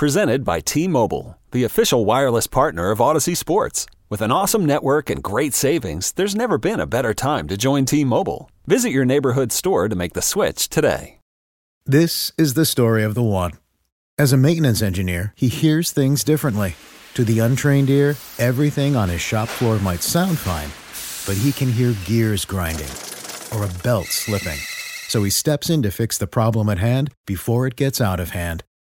Presented by T Mobile, the official wireless partner of Odyssey Sports. With an awesome network and great savings, there's never been a better time to join T Mobile. Visit your neighborhood store to make the switch today. This is the story of the one. As a maintenance engineer, he hears things differently. To the untrained ear, everything on his shop floor might sound fine, but he can hear gears grinding or a belt slipping. So he steps in to fix the problem at hand before it gets out of hand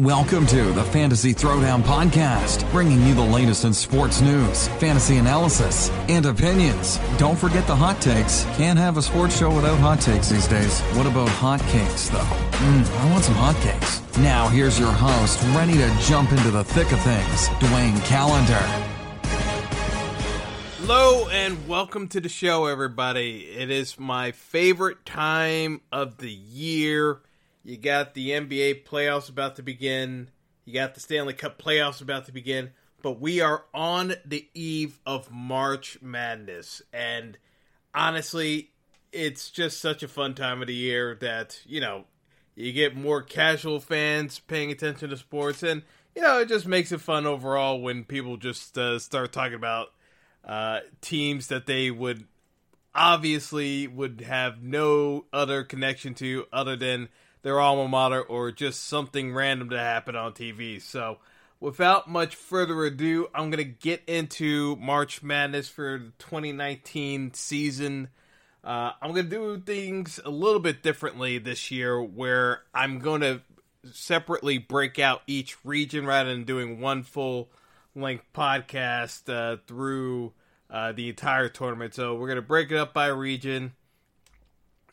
Welcome to the Fantasy Throwdown Podcast, bringing you the latest in sports news, fantasy analysis, and opinions. Don't forget the hot takes. Can't have a sports show without hot takes these days. What about hot cakes, though? Mmm, I want some hot cakes. Now, here's your host, ready to jump into the thick of things, Dwayne Calendar. Hello and welcome to the show, everybody. It is my favorite time of the year. You got the NBA playoffs about to begin. You got the Stanley Cup playoffs about to begin. But we are on the eve of March Madness. And honestly, it's just such a fun time of the year that, you know, you get more casual fans paying attention to sports. And, you know, it just makes it fun overall when people just uh, start talking about uh, teams that they would obviously would have no other connection to other than their alma mater or just something random to happen on TV. So, without much further ado, I'm going to get into March Madness for the 2019 season. Uh, I'm going to do things a little bit differently this year where I'm going to separately break out each region rather than doing one full length podcast uh, through uh, the entire tournament. So, we're going to break it up by region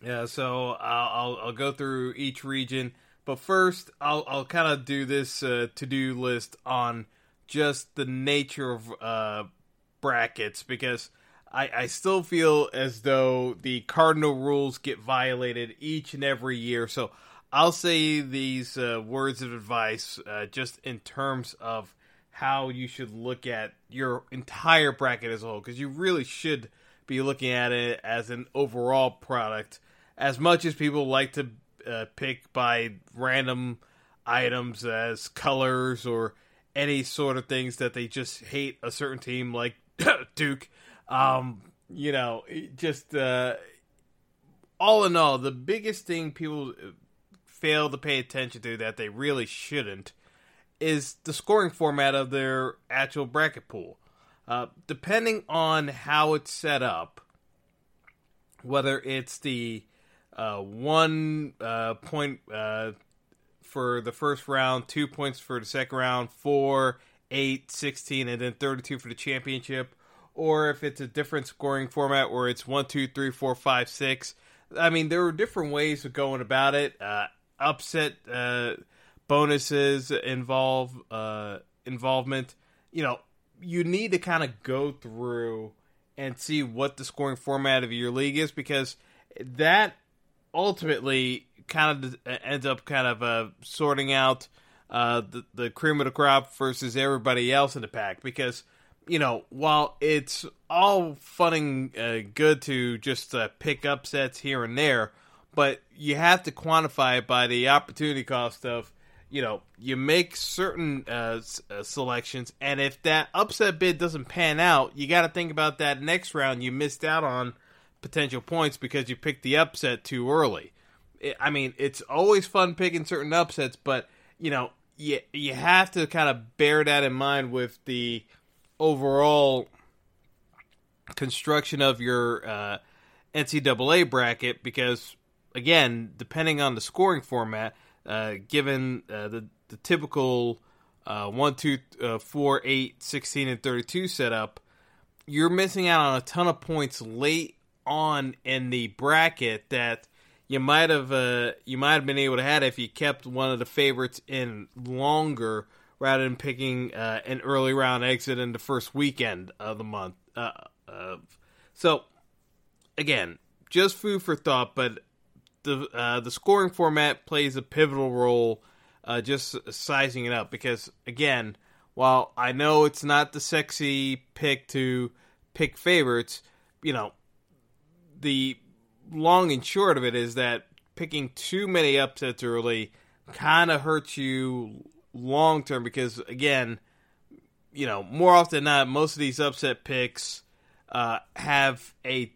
yeah, so I'll, I'll, I'll go through each region, but first I'll I'll kind of do this uh, to do list on just the nature of uh, brackets because I I still feel as though the cardinal rules get violated each and every year. So I'll say these uh, words of advice uh, just in terms of how you should look at your entire bracket as a whole because you really should be looking at it as an overall product as much as people like to uh, pick by random items as colors or any sort of things that they just hate a certain team like Duke, um, you know, just uh, all in all, the biggest thing people fail to pay attention to that they really shouldn't is the scoring format of their actual bracket pool. Uh, depending on how it's set up, whether it's the uh, one uh, point uh, for the first round, two points for the second round, four, eight, 16, and then 32 for the championship. Or if it's a different scoring format where it's one, two, three, four, five, six. I mean, there are different ways of going about it. Uh, upset uh, bonuses involve uh, involvement. You know, you need to kind of go through and see what the scoring format of your league is because that ultimately kind of ends up kind of uh, sorting out uh, the, the cream of the crop versus everybody else in the pack because you know while it's all fun and uh, good to just uh, pick upsets here and there but you have to quantify it by the opportunity cost of you know you make certain uh, uh, selections and if that upset bid doesn't pan out you got to think about that next round you missed out on potential points because you picked the upset too early. I mean, it's always fun picking certain upsets, but you know, you you have to kind of bear that in mind with the overall construction of your uh, NCAA bracket because again, depending on the scoring format, uh, given uh, the the typical uh, 1, 2, uh, 4, 8, 16, and 32 setup, you're missing out on a ton of points late on in the bracket that you might have uh, you might have been able to have if you kept one of the favorites in longer rather than picking uh, an early round exit in the first weekend of the month. Uh so again, just food for thought, but the uh, the scoring format plays a pivotal role. Uh, just sizing it up because again, while I know it's not the sexy pick to pick favorites, you know, the long and short of it is that picking too many upsets early kind of hurts you long term because again, you know, more often than not, most of these upset picks uh, have a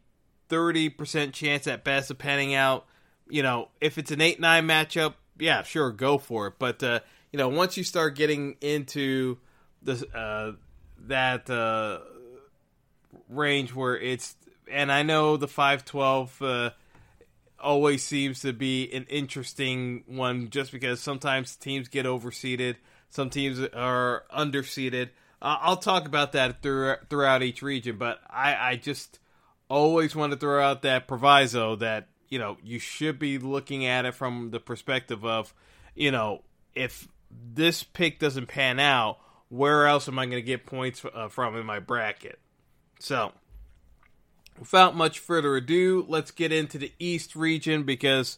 thirty percent chance at best of panning out. You know, if it's an eight nine matchup, yeah, sure, go for it. But uh, you know, once you start getting into the uh, that uh, range where it's, and I know the five twelve uh, always seems to be an interesting one, just because sometimes teams get overseeded, some teams are underseeded. Uh, I'll talk about that through, throughout each region, but I, I just always want to throw out that proviso that you know you should be looking at it from the perspective of you know if this pick doesn't pan out where else am i going to get points uh, from in my bracket so without much further ado let's get into the east region because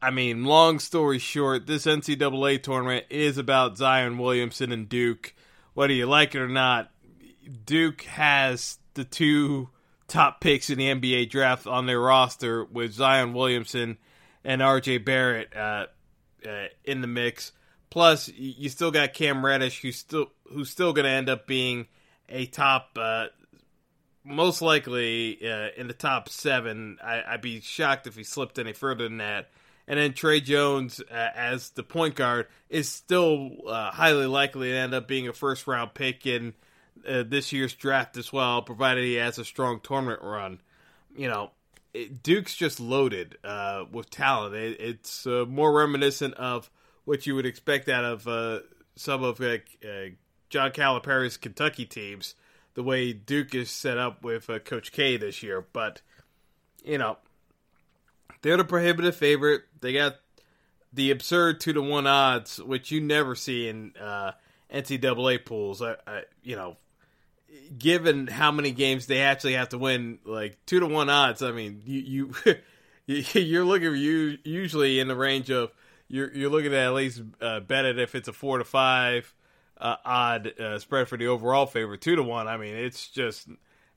i mean long story short this ncaa tournament is about zion williamson and duke whether you like it or not duke has the two top picks in the NBA draft on their roster with Zion Williamson and RJ Barrett uh, uh, in the mix. Plus, you still got Cam Reddish, who's still who's still going to end up being a top, uh, most likely uh, in the top seven. I, would be shocked if he slipped any further than that. And then Tre Jones uh, as the point guard is still uh, highly likely to end up being a first round pick in uh, this year's draft as well, provided he has a strong tournament run. You know, it, Duke's just loaded uh, with talent. It, it's uh, more reminiscent of what you would expect out of some of John Calipari's Kentucky teams, the way Duke is set up with uh, Coach K this year. But, you know, they're the prohibitive favorite. They got the absurd two to one odds, which you never see in NCAA pools. I, I, you know, given how many games they actually have to win, like two to one odds. I mean, you you you're looking you usually in the range of you're you're looking at at least uh, bet it if it's a four to five uh, odd uh, spread for the overall favorite. Two to one. I mean, it's just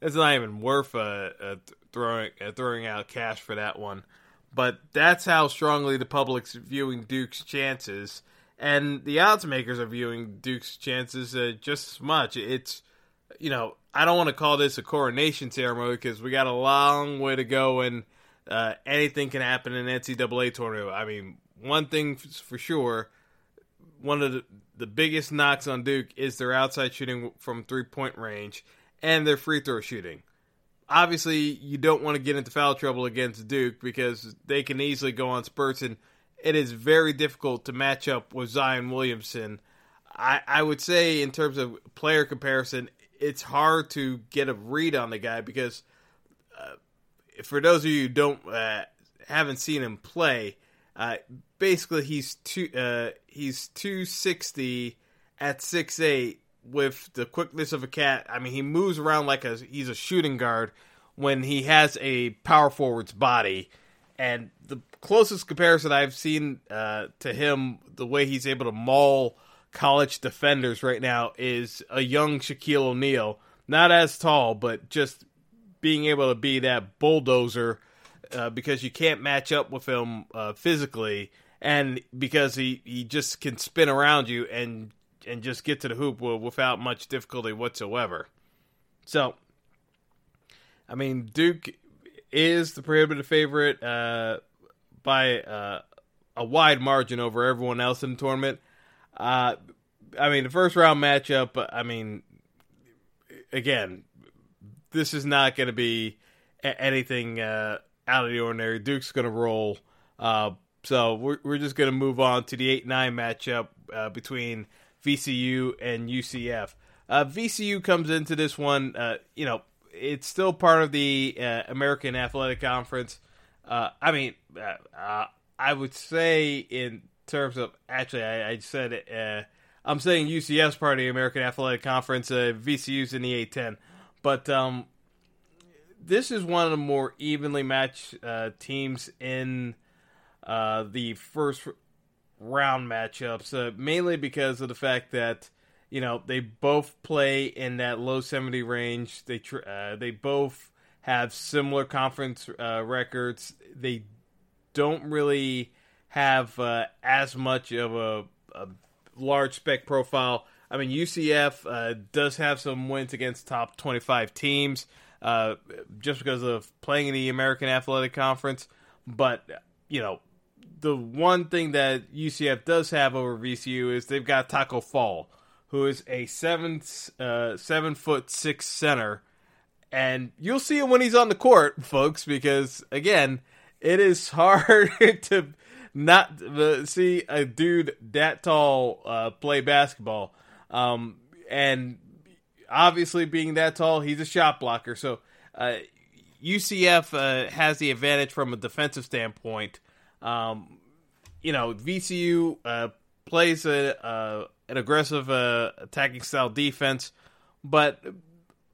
it's not even worth uh, uh throwing uh, throwing out cash for that one. But that's how strongly the public's viewing Duke's chances, and the odds makers are viewing Duke's chances uh, just as much. It's you know, I don't want to call this a coronation ceremony because we got a long way to go and anything can happen in NCAA tournament. I mean, one thing for sure, one of the, the biggest knocks on Duke is their outside shooting from three point range and their free throw shooting. Obviously, you don't want to get into foul trouble against Duke because they can easily go on spurts, and it is very difficult to match up with Zion Williamson. I, I would say, in terms of player comparison, it's hard to get a read on the guy because uh, for those of you who don't uh, haven't seen him play, uh, basically he's two uh, he's two sixty at six eight with the quickness of a cat. I mean, he moves around like a he's a shooting guard when he has a power forward's body. And the closest comparison I've seen uh, to him, the way he's able to maul college defenders right now is a young Shaquille O'Neal. Not as tall, but just being able to be that bulldozer uh, because you can't match up with him uh, physically, and because he, he just can spin around you and and just get to the hoop without much difficulty whatsoever. So, I mean, Duke is the prohibitive favorite uh, by uh, a wide margin over everyone else in the tournament. Uh, I mean, the first round matchup. I mean, again, this is not going to be anything uh, out of the ordinary. Duke's going to roll. Uh, so we're we're just going to move on to the eight nine matchup uh, between VCU and UCF. Uh, VCU comes into this one. Uh, you know, it's still part of the uh, American Athletic Conference. I mean, I would say in terms of actually, I, I said. I'm saying UCF's part of the American Athletic Conference. Uh, VCU's in the A10, but um, this is one of the more evenly matched uh, teams in uh, the first round matchups, uh, mainly because of the fact that you know, they both play in that low 70 range. They tr- uh, they both have similar conference uh, records. They don't really have as much of a, a, large spec profile. I mean, UCF uh, does have some wins against top 25 teams uh, just because of playing in the American Athletic Conference. But, you know, the one thing that UCF does have over VCU is they've got Tacko Fall, who is a seven uh, seven foot six center, and you'll see him when he's on the court, folks, because again, it is hard to not uh, see a dude that tall uh, play basketball. Um, and obviously, being that tall, he's a shot blocker. So uh, UCF uh, has the advantage from a defensive standpoint. Um, you know, VCU uh, plays a, an aggressive uh, attacking style defense, but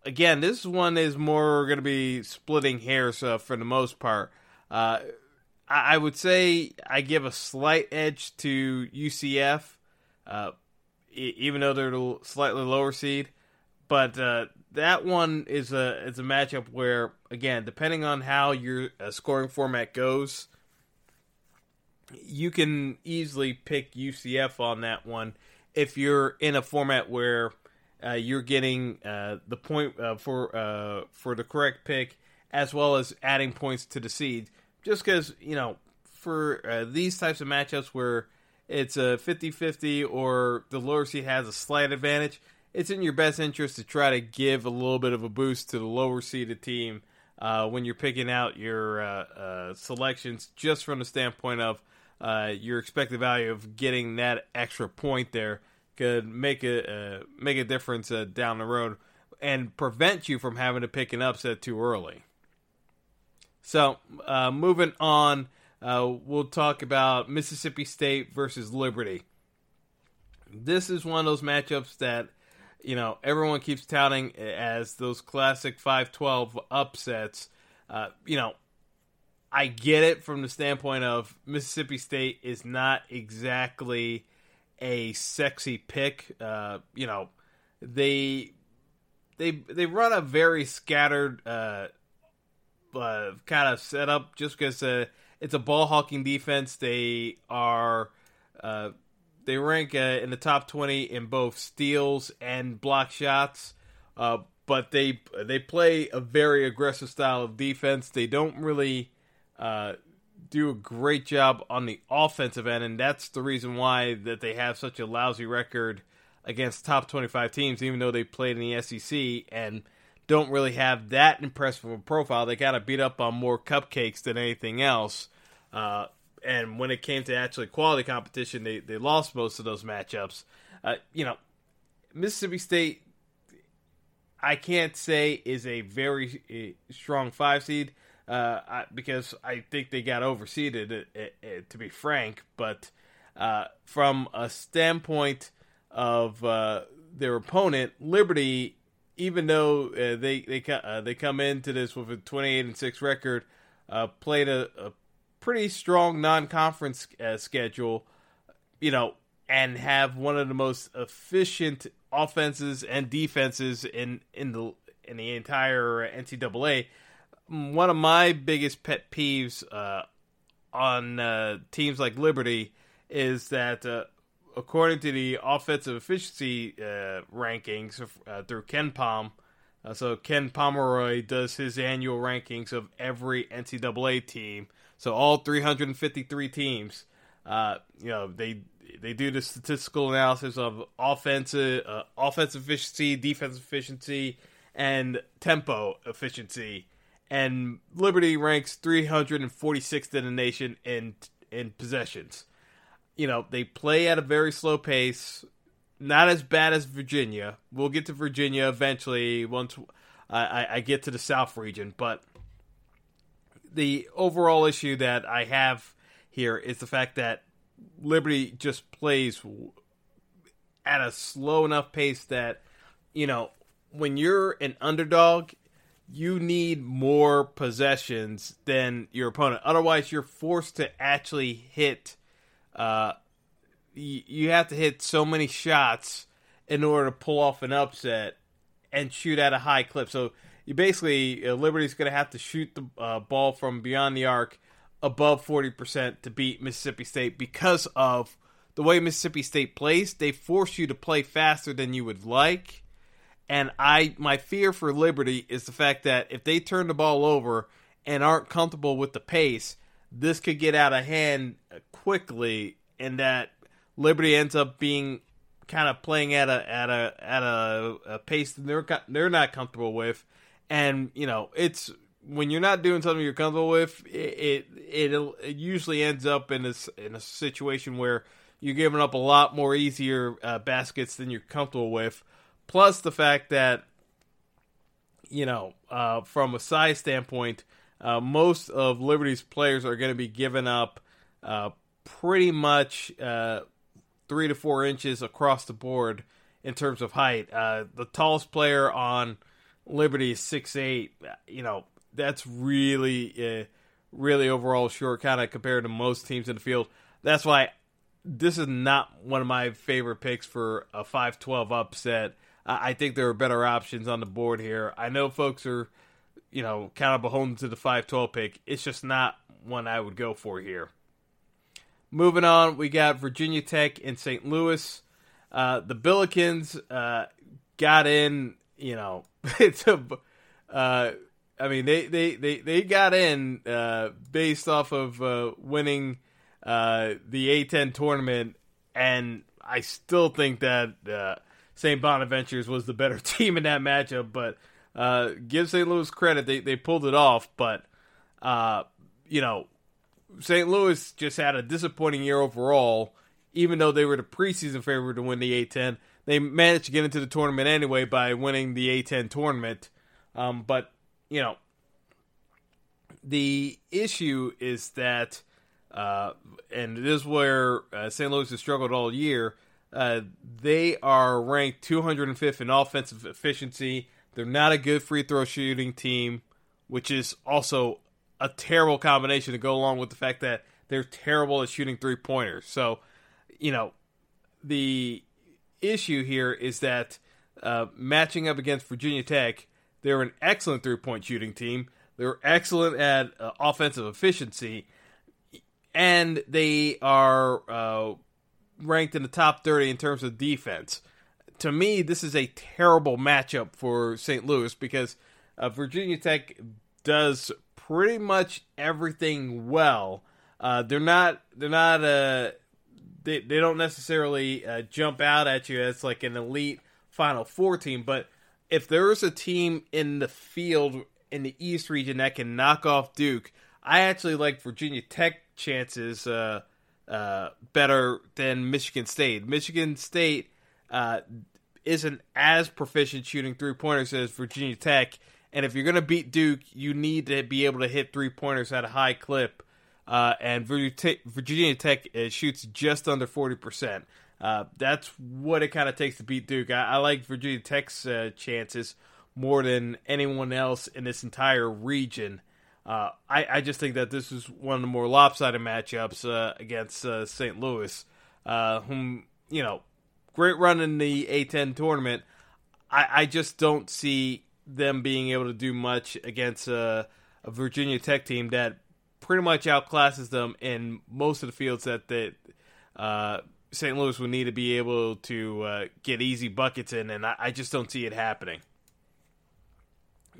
again, this one is more going to be splitting hairs uh, for the most part. Uh, I, I, would say I give a slight edge to UCF, uh, even though they're the slightly lower seed. But uh, that one is a is a matchup where, again, depending on how your uh, scoring format goes, you can easily pick UCF on that one if you're in a format where uh, you're getting uh, the point uh, for uh, for the correct pick as well as adding points to the seed. Just because you know, for these types of matchups where it's a 50-50 or the lower seed has a slight advantage, it's in your best interest to try to give a little bit of a boost to the lower seeded team uh, when you're picking out your selections, just from the standpoint of uh, your expected value of getting that extra point there could make a uh, make a difference uh, down the road and prevent you from having to pick an upset too early. So, uh, moving on, uh, we'll talk about Mississippi State versus Liberty. This is one of those matchups that you know everyone keeps touting as those classic 5-12 upsets. Uh, you know, I get it from the standpoint of Mississippi State is not exactly a sexy pick. Uh, you know, they they they run a very scattered uh, uh, kind of setup just because uh, it's a ball hawking defense. They are uh, they rank uh, in the top twenty in both steals and block shots. Uh, but they they play a very aggressive style of defense. They don't really uh, do a great job on the offensive end, and that's the reason why that they have such a lousy record against top 25 teams, even though they played in the SEC and don't really have that impressive a profile. They got to beat up on more cupcakes than anything else. Uh, and when it came to actually quality competition, they, they lost most of those matchups. Uh, you know, Mississippi State, I can't say is a very uh, strong five seed uh, I, because I think they got overseeded, uh, uh, uh, to be frank. But uh, from a standpoint of uh, their opponent, Liberty, even though they they they come into this with a 28 and six record, played a, a, pretty strong non-conference schedule, you know, and have one of the most efficient offenses and defenses in in the in the entire NCAA one of my biggest pet peeves uh, on uh, teams like Liberty is that, uh, according to the offensive efficiency uh, rankings uh, through KenPom, uh, so Ken Pomeroy does his annual rankings of every NCAA team. So all 353 teams, uh, you know, they they do the statistical analysis of offensive uh, offensive efficiency, defensive efficiency, and tempo efficiency and Liberty ranks 346th in the nation in in possessions. You know, they play at a very slow pace, not as bad as Virginia. We'll get to Virginia eventually once uh, I, I get to the South region, but the overall issue that I have here is the fact that Liberty just plays at a slow enough pace that you know when you're an underdog you need more possessions than your opponent. Otherwise, you're forced to actually hit. Uh, you, you have to hit so many shots in order to pull off an upset and shoot at a high clip. So you basically uh, Liberty's going to have to shoot the uh, ball from beyond the arc above 40% to beat Mississippi State because of the way Mississippi State plays. They force you to play faster than you would like. And I my fear for Liberty is the fact that if they turn the ball over and aren't comfortable with the pace, this could get out of hand quickly and that Liberty ends up being kind of playing at a at a at a, a pace that they're they're not comfortable with and you know it's when you're not doing something you're comfortable with, it it it usually ends up in a in a situation where you're giving up a lot more easier uh, baskets than you're comfortable with. Plus the fact that you know uh, from a size standpoint, uh, most of Liberty's players are going to be giving up uh, pretty much uh, three to four inches across the board in terms of height. Uh, the tallest player on Liberty six eight. You know that's really, uh, really overall short, kind of compared to most teams in the field. That's why this is not one of my favorite picks for a 5-12 upset. I think there are better options on the board here. I know folks are, you know, kind of beholden to the 5-12 pick. It's just not one I would go for here. Moving on, we got Virginia Tech and St. Louis. Uh, the Billikens uh, got in, you know, it's a uh, I mean, they they they, they got in uh, based off of uh, winning uh, the A10 tournament, and I still think that uh, St. Bonaventures was the better team in that matchup. But uh, give St. Louis credit; they they pulled it off. But uh, you know, St. Louis just had a disappointing year overall. Even though they were the preseason favorite to win the A10, they managed to get into the tournament anyway by winning the A10 tournament. Um, but you know, the issue is that, uh, and this is where uh, St. Louis has struggled all year. Uh, they are ranked 205th in offensive efficiency. They're not a good free throw shooting team, which is also a terrible combination to go along with the fact that they're terrible at shooting three pointers. So, you know, the issue here is that uh, matching up against Virginia Tech, they're an excellent three point shooting team. They're excellent at uh, offensive efficiency, and they are uh, ranked in the top 30 in terms of defense. To me, this is a terrible matchup for St. Louis because uh, Virginia Tech does pretty much everything well. Uh, they're not. They're not. Uh, they they don't necessarily uh, jump out at you as like an elite Final Four team, but if there is a team in the field in the East region that can knock off Duke, I actually like Virginia Tech chances uh, uh, better than Michigan State. Michigan State uh, isn't as proficient shooting three pointers as Virginia Tech, and if you're going to beat Duke, you need to be able to hit three pointers at a high clip. Uh, and Virginia Tech uh, shoots just under forty percent. Uh, that's what it kind of takes to beat Duke. I, I like Virginia Tech's uh, chances more than anyone else in this entire region. Uh, I, I, just think that this is one of the more lopsided matchups uh, against St. Louis, whom, you know, great run in the A10 tournament. I, I just don't see them being able to do much against a Virginia Tech team that pretty much outclasses them in most of the fields that they, uh, St. Louis would need to be able to uh, get easy buckets in, and I, I just don't see it happening.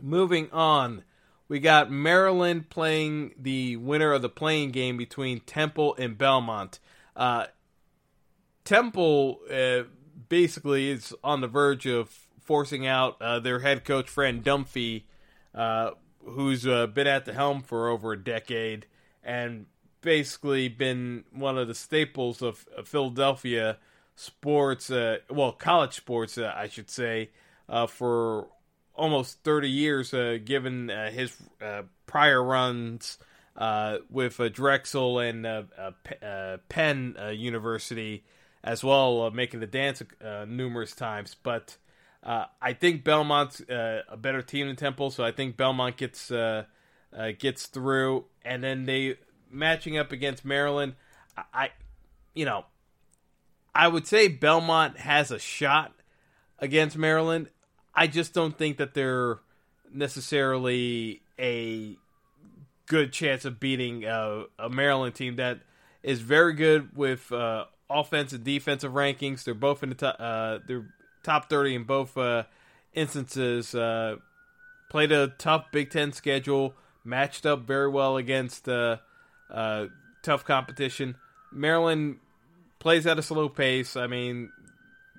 Moving on, we got Maryland playing the winner of the playing game between Temple and Belmont. Uh, Temple uh, basically is on the verge of forcing out uh, their head coach, Fran Dunphy, uh, who's uh, been at the helm for over a decade and basically been one of the staples of, of Philadelphia sports, uh, well, college sports, uh, I should say, uh, for almost 30 years, uh, given uh, his prior runs with Drexel and Penn University as well, making the dance numerous times. But I think Belmont's a better team than Temple, so I think Belmont gets gets through, and then they matching up against Maryland, I, you know, I would say Belmont has a shot. against Maryland. I just don't think that they're necessarily a good chance of beating uh, a Maryland team that is very good with uh, offense and defensive rankings. They're both in the top. Uh, they're top thirty in both uh, instances. Uh, played a tough Big Ten schedule, matched up very well against uh, tough competition. Maryland plays at a slow pace. I mean,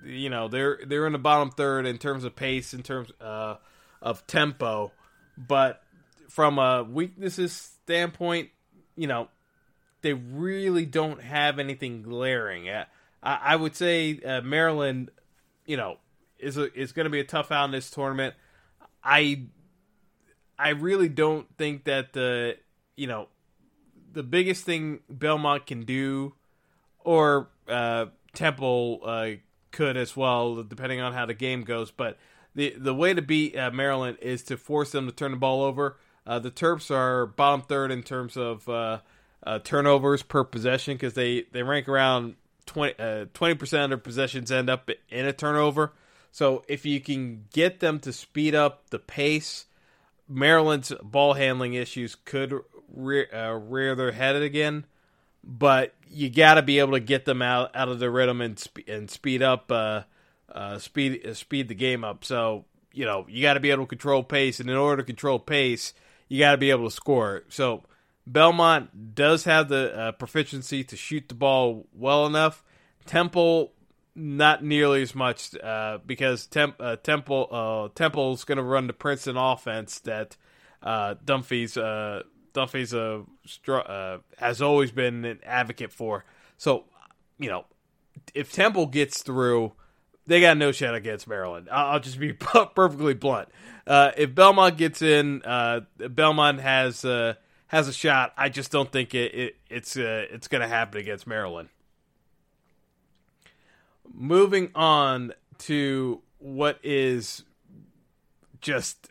you know they're they're in the bottom third in terms of pace, in terms uh, of tempo, but from a weaknesses standpoint, you know they really don't have anything glaring. I, I would say uh, Maryland, you know, is a, is going to be a tough out in this tournament. I I really don't think that the you know the biggest thing Belmont can do, or uh, Temple uh, could as well, depending on how the game goes. But the the way to beat uh, Maryland is to force them to turn the ball over. Uh, the Terps are bottom third in terms of uh, uh, turnovers per possession because they, they rank around 20 percent of their possessions end up in a turnover. So if you can get them to speed up the pace, Maryland's ball handling issues could rear, rear their head again but you got to be able to get them out out of the rhythm and sp- and speed up uh, uh, speed uh, speed the game up. So you know you got to be able to control pace, and in order to control pace, you got to be able to score. So Belmont does have the uh, proficiency to shoot the ball well enough. Temple not nearly as much uh, because Temp- uh, Temple uh, Temple's going to run the Princeton offense that Dunphy's uh, a uh, has always been an advocate for. So, you know, if Temple gets through, they got no shot against Maryland. I'll, just be perfectly blunt. If Belmont gets in, Belmont has has a shot. I just don't think it, it it's uh, it's going to happen against Maryland. Moving on to what is just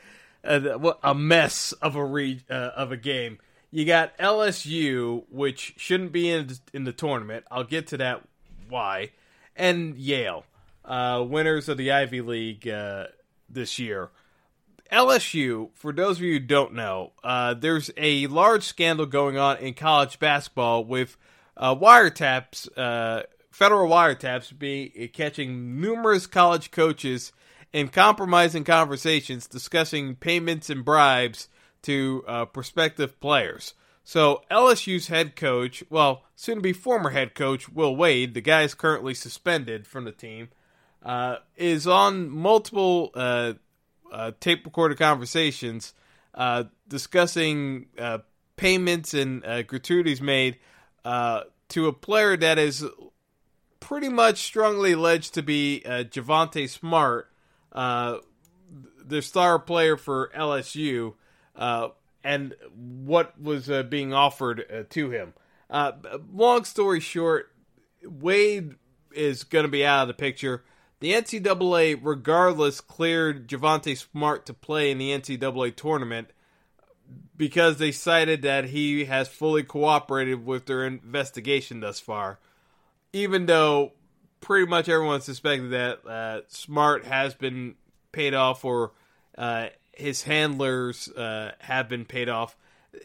a, mess of a re, uh, of a game. You got LSU, which shouldn't be in in the tournament. I'll get to that why, and Yale, uh, winners of the Ivy League uh, this year. LSU, for those of you who don't know, uh, there's a large scandal going on in college basketball with uh, wiretaps, uh, federal wiretaps, be catching numerous college coaches in compromising conversations discussing payments and bribes to uh, prospective players. So LSU's head coach, well, soon to be former head coach Will Wade, the guy is currently suspended from the team, uh, is on multiple uh, uh tape recorded conversations uh, discussing uh, payments and gratuities made to a player that is pretty much strongly alleged to be Javonte Smart, uh, the star player for LSU, uh, and what was uh, being offered uh, to him. Uh, long story short, Wade is going to be out of the picture. The NCAA, regardless, cleared Javonte Smart to play in the NCAA tournament because they cited that he has fully cooperated with their investigation thus far. Even though pretty much everyone suspected that uh, Smart has been paid off or uh, his handlers uh, have been paid off.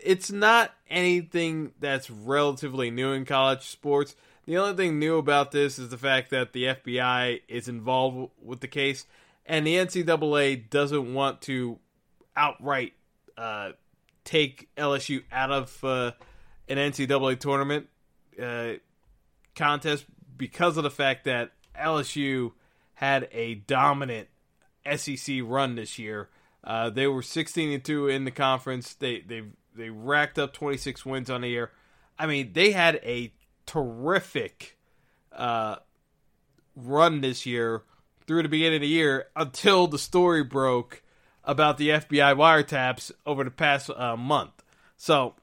It's not anything that's relatively new in college sports. The only thing new about this is the fact that the FBI is involved with the case, and the NCAA doesn't want to outright uh, take LSU out of uh, an NCAA tournament uh, contest because of the fact that LSU had a dominant SEC run this year. Uh, they were 16 and 2 in the conference. They they they racked up 26 wins on the year. I mean, they had a terrific uh, run this year through the beginning of the year until the story broke about the FBI wiretaps over the past uh, month. So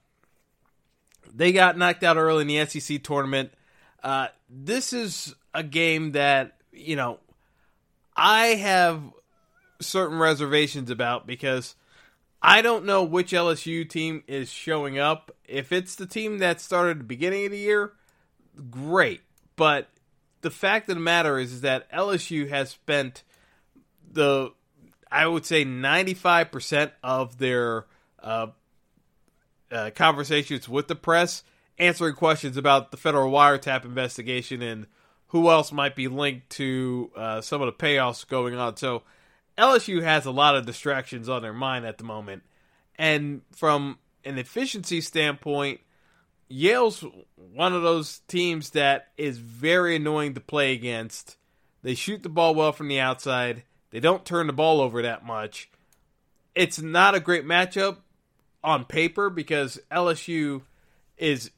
they got knocked out early in the SEC tournament. Uh, this is a game that you know I have certain reservations about because I don't know which LSU team is showing up. If it's the team that started the beginning of the year, great. But the fact of the matter is, is that LSU has spent the I would say 95% of their uh, uh, conversations with the press answering questions about the federal wiretap investigation and who else might be linked to uh, some of the payoffs going on. So LSU has a lot of distractions on their mind at the moment. And from an efficiency standpoint, Yale's one of those teams that is very annoying to play against. They shoot the ball well from the outside. They don't turn the ball over that much. It's not a great matchup on paper because LSU is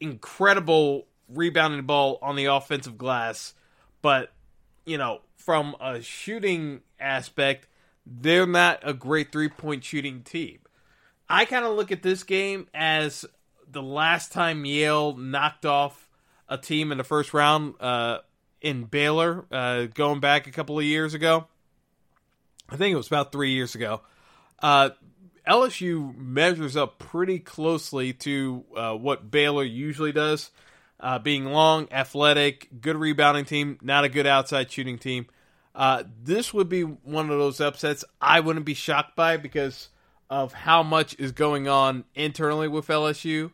incredible rebounding the ball on the offensive glass, but you know, from a shooting aspect, they're not a great three-point shooting team. I kind of look at this game as the last time Yale knocked off a team in the first round uh, in Baylor, uh, going back a couple of years ago. I think it was about three years ago. Uh, LSU measures up pretty closely to uh, what Baylor usually does, uh, being long, athletic, good rebounding team, not a good outside shooting team. Uh, this would be one of those upsets I wouldn't be shocked by because of how much is going on internally with LSU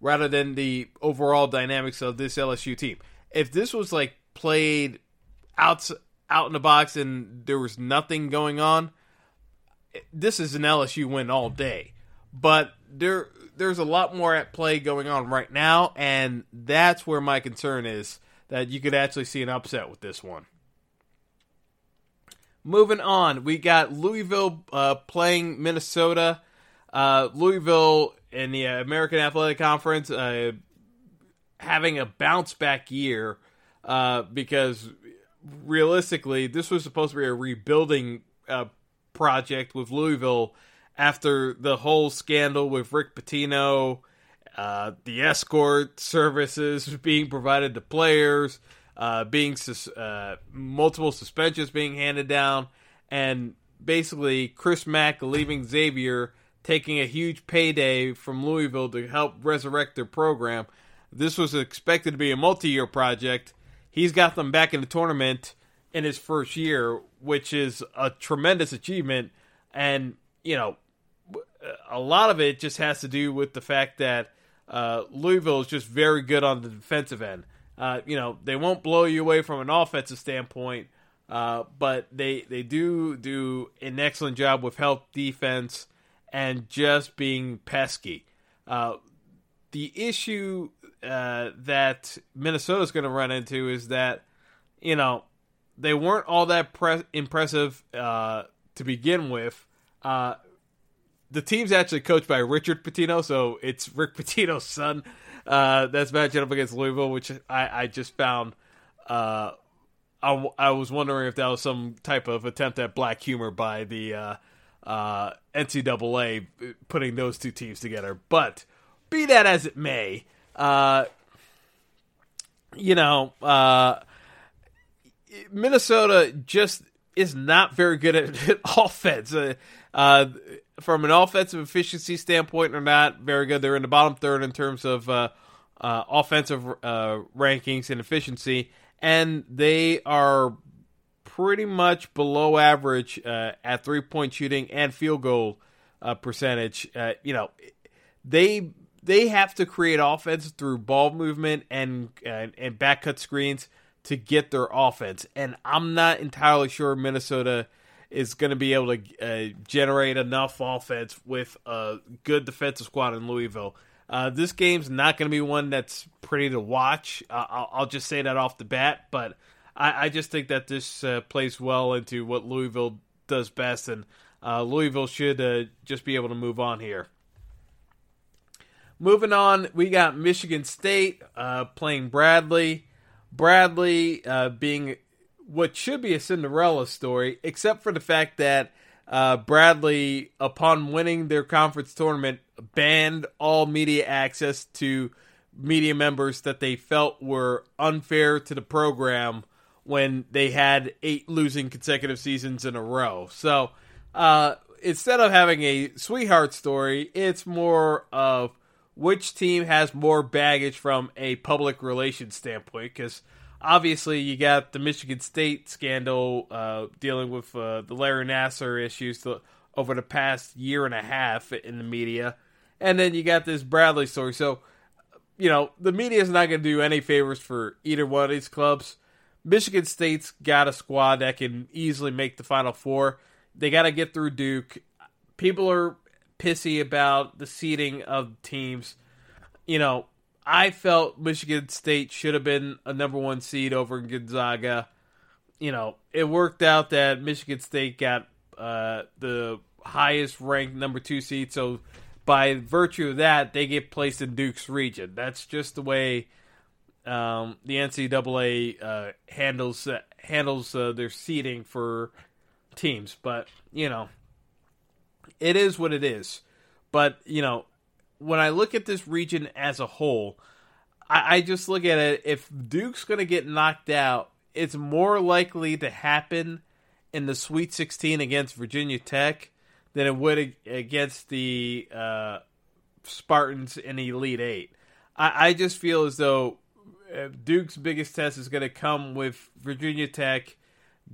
rather than the overall dynamics of this LSU team. If this was like played out out in the box and there was nothing going on, this is an LSU win all day. But there there's a lot more at play going on right now, and that's where my concern is that you could actually see an upset with this one. Moving on, we got Louisville uh, playing Minnesota. Uh, Louisville in the American Athletic Conference uh, having a bounce back year uh, because realistically, this was supposed to be a rebuilding uh, project with Louisville after the whole scandal with Rick Pitino, uh, the escort services being provided to players uh, being sus- uh, multiple suspensions being handed down, and basically Chris Mack leaving Xavier, taking a huge payday from Louisville to help resurrect their program. This was expected to be a multi-year project. He's got them back in the tournament in his first year, which is a tremendous achievement. And you know, a lot of it just has to do with the fact that uh, Louisville is just very good on the defensive end. Uh, you know, they won't blow you away from an offensive standpoint, uh, but they they do do an excellent job with help defense and just being pesky. Uh, the issue uh, that Minnesota's going to run into is that you know they weren't all that pre- impressive uh, to begin with. Uh, the team's actually coached by Richard Pitino, so it's Rick Pitino's son uh, that's matching up against Louisville, which I, I just found. Uh, I, I was wondering if that was some type of attempt at black humor by the uh, NCAA putting those two teams together. But be that as it may, uh, you know, uh, Minnesota just is not very good at offense. Uh, uh, from an offensive efficiency standpoint, they're not very good. They're in the bottom third in terms of uh, uh, offensive rankings and efficiency, and they are pretty much below average uh, at three point shooting and field goal uh, percentage. Uh, you know, they they have to create offense through ball movement and and, and back cut screens to get their offense, and I'm not entirely sure Minnesota is going to be able to uh, generate enough offense with a good defensive squad in Louisville. Uh, this game's not going to be one that's pretty to watch. Uh, I'll, I'll, just say that off the bat, but I, I just think that this uh, plays well into what Louisville does best, and uh, Louisville should uh, just be able to move on here. Moving on, we got Michigan State uh, playing Bradley. Bradley being what should be a Cinderella story, except for the fact that uh, Bradley, upon winning their conference tournament, banned all media access to media members that they felt were unfair to the program when they had eight losing consecutive seasons in a row. So uh, instead of having a sweetheart story, it's more of which team has more baggage from a public relations standpoint because obviously, you got the Michigan State scandal uh, dealing with uh, the Larry Nassar issues over the past year and a half in the media, and then you got this Bradley story. So, you know, the media is not going to do any favors for either one of these clubs. Michigan State's got a squad that can easily make the Final Four. They got to get through Duke. People are pissy about the seeding of teams. You know, I felt Michigan State should have been a number one seed over Gonzaga. You know, it worked out that Michigan State got uh, the highest ranked number two seed, so by virtue of that, they get placed in Duke's region. That's just the way um, the NCAA uh, handles uh, handles uh, their seeding for teams. But you know, it is what it is. But you know, when I look at this region as a whole, I, I just look at it. If Duke's going to get knocked out, it's more likely to happen in the Sweet 16 against Virginia Tech than it would against the uh, Spartans in Elite Eight. I, I just feel as though Duke's biggest test is going to come with Virginia Tech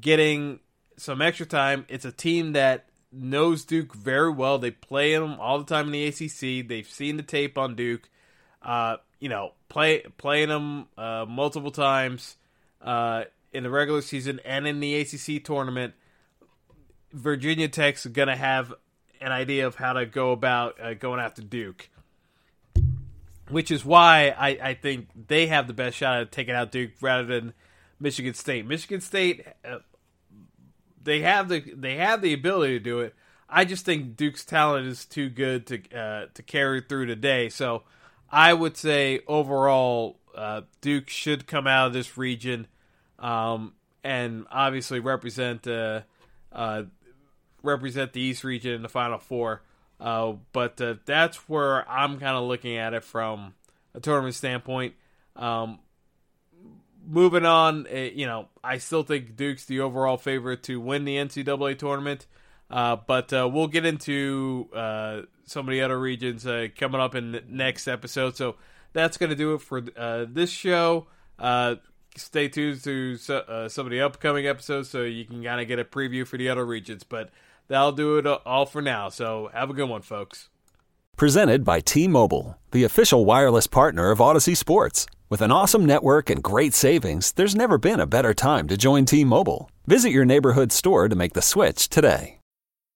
getting some extra time. It's a team that knows Duke very well. They play them all the time in the ACC. They've seen the tape on Duke. Uh, you know, play playing them uh, multiple times uh, in the regular season and in the ACC tournament. Virginia Tech's going to have an idea of how to go about uh, going after Duke, which is why I, I think they have the best shot at taking out Duke rather than Michigan State. Michigan State uh, they have the they have the ability to do it. I just think Duke's talent is too good to uh, to carry through today. So I would say overall, uh, Duke should come out of this region um, and obviously represent uh, uh represent the East region in the Final Four. Uh, but uh, that's where I'm kind of looking at it from a tournament standpoint. Um, moving on, uh, you know, I still think Duke's the overall favorite to win the NCAA tournament. Uh, but uh, we'll get into uh, some of the other regions uh, coming up in the next episode. So that's going to do it for this show. stay tuned to so, some of the upcoming episodes so you can kind of get a preview for the other regions. But that'll do it uh, all for now. So have a good one, folks. Presented by T Mobile, the official wireless partner of Odyssey Sports. With an awesome network and great savings, there's never been a better time to join T Mobile. Visit your neighborhood store to make the switch today.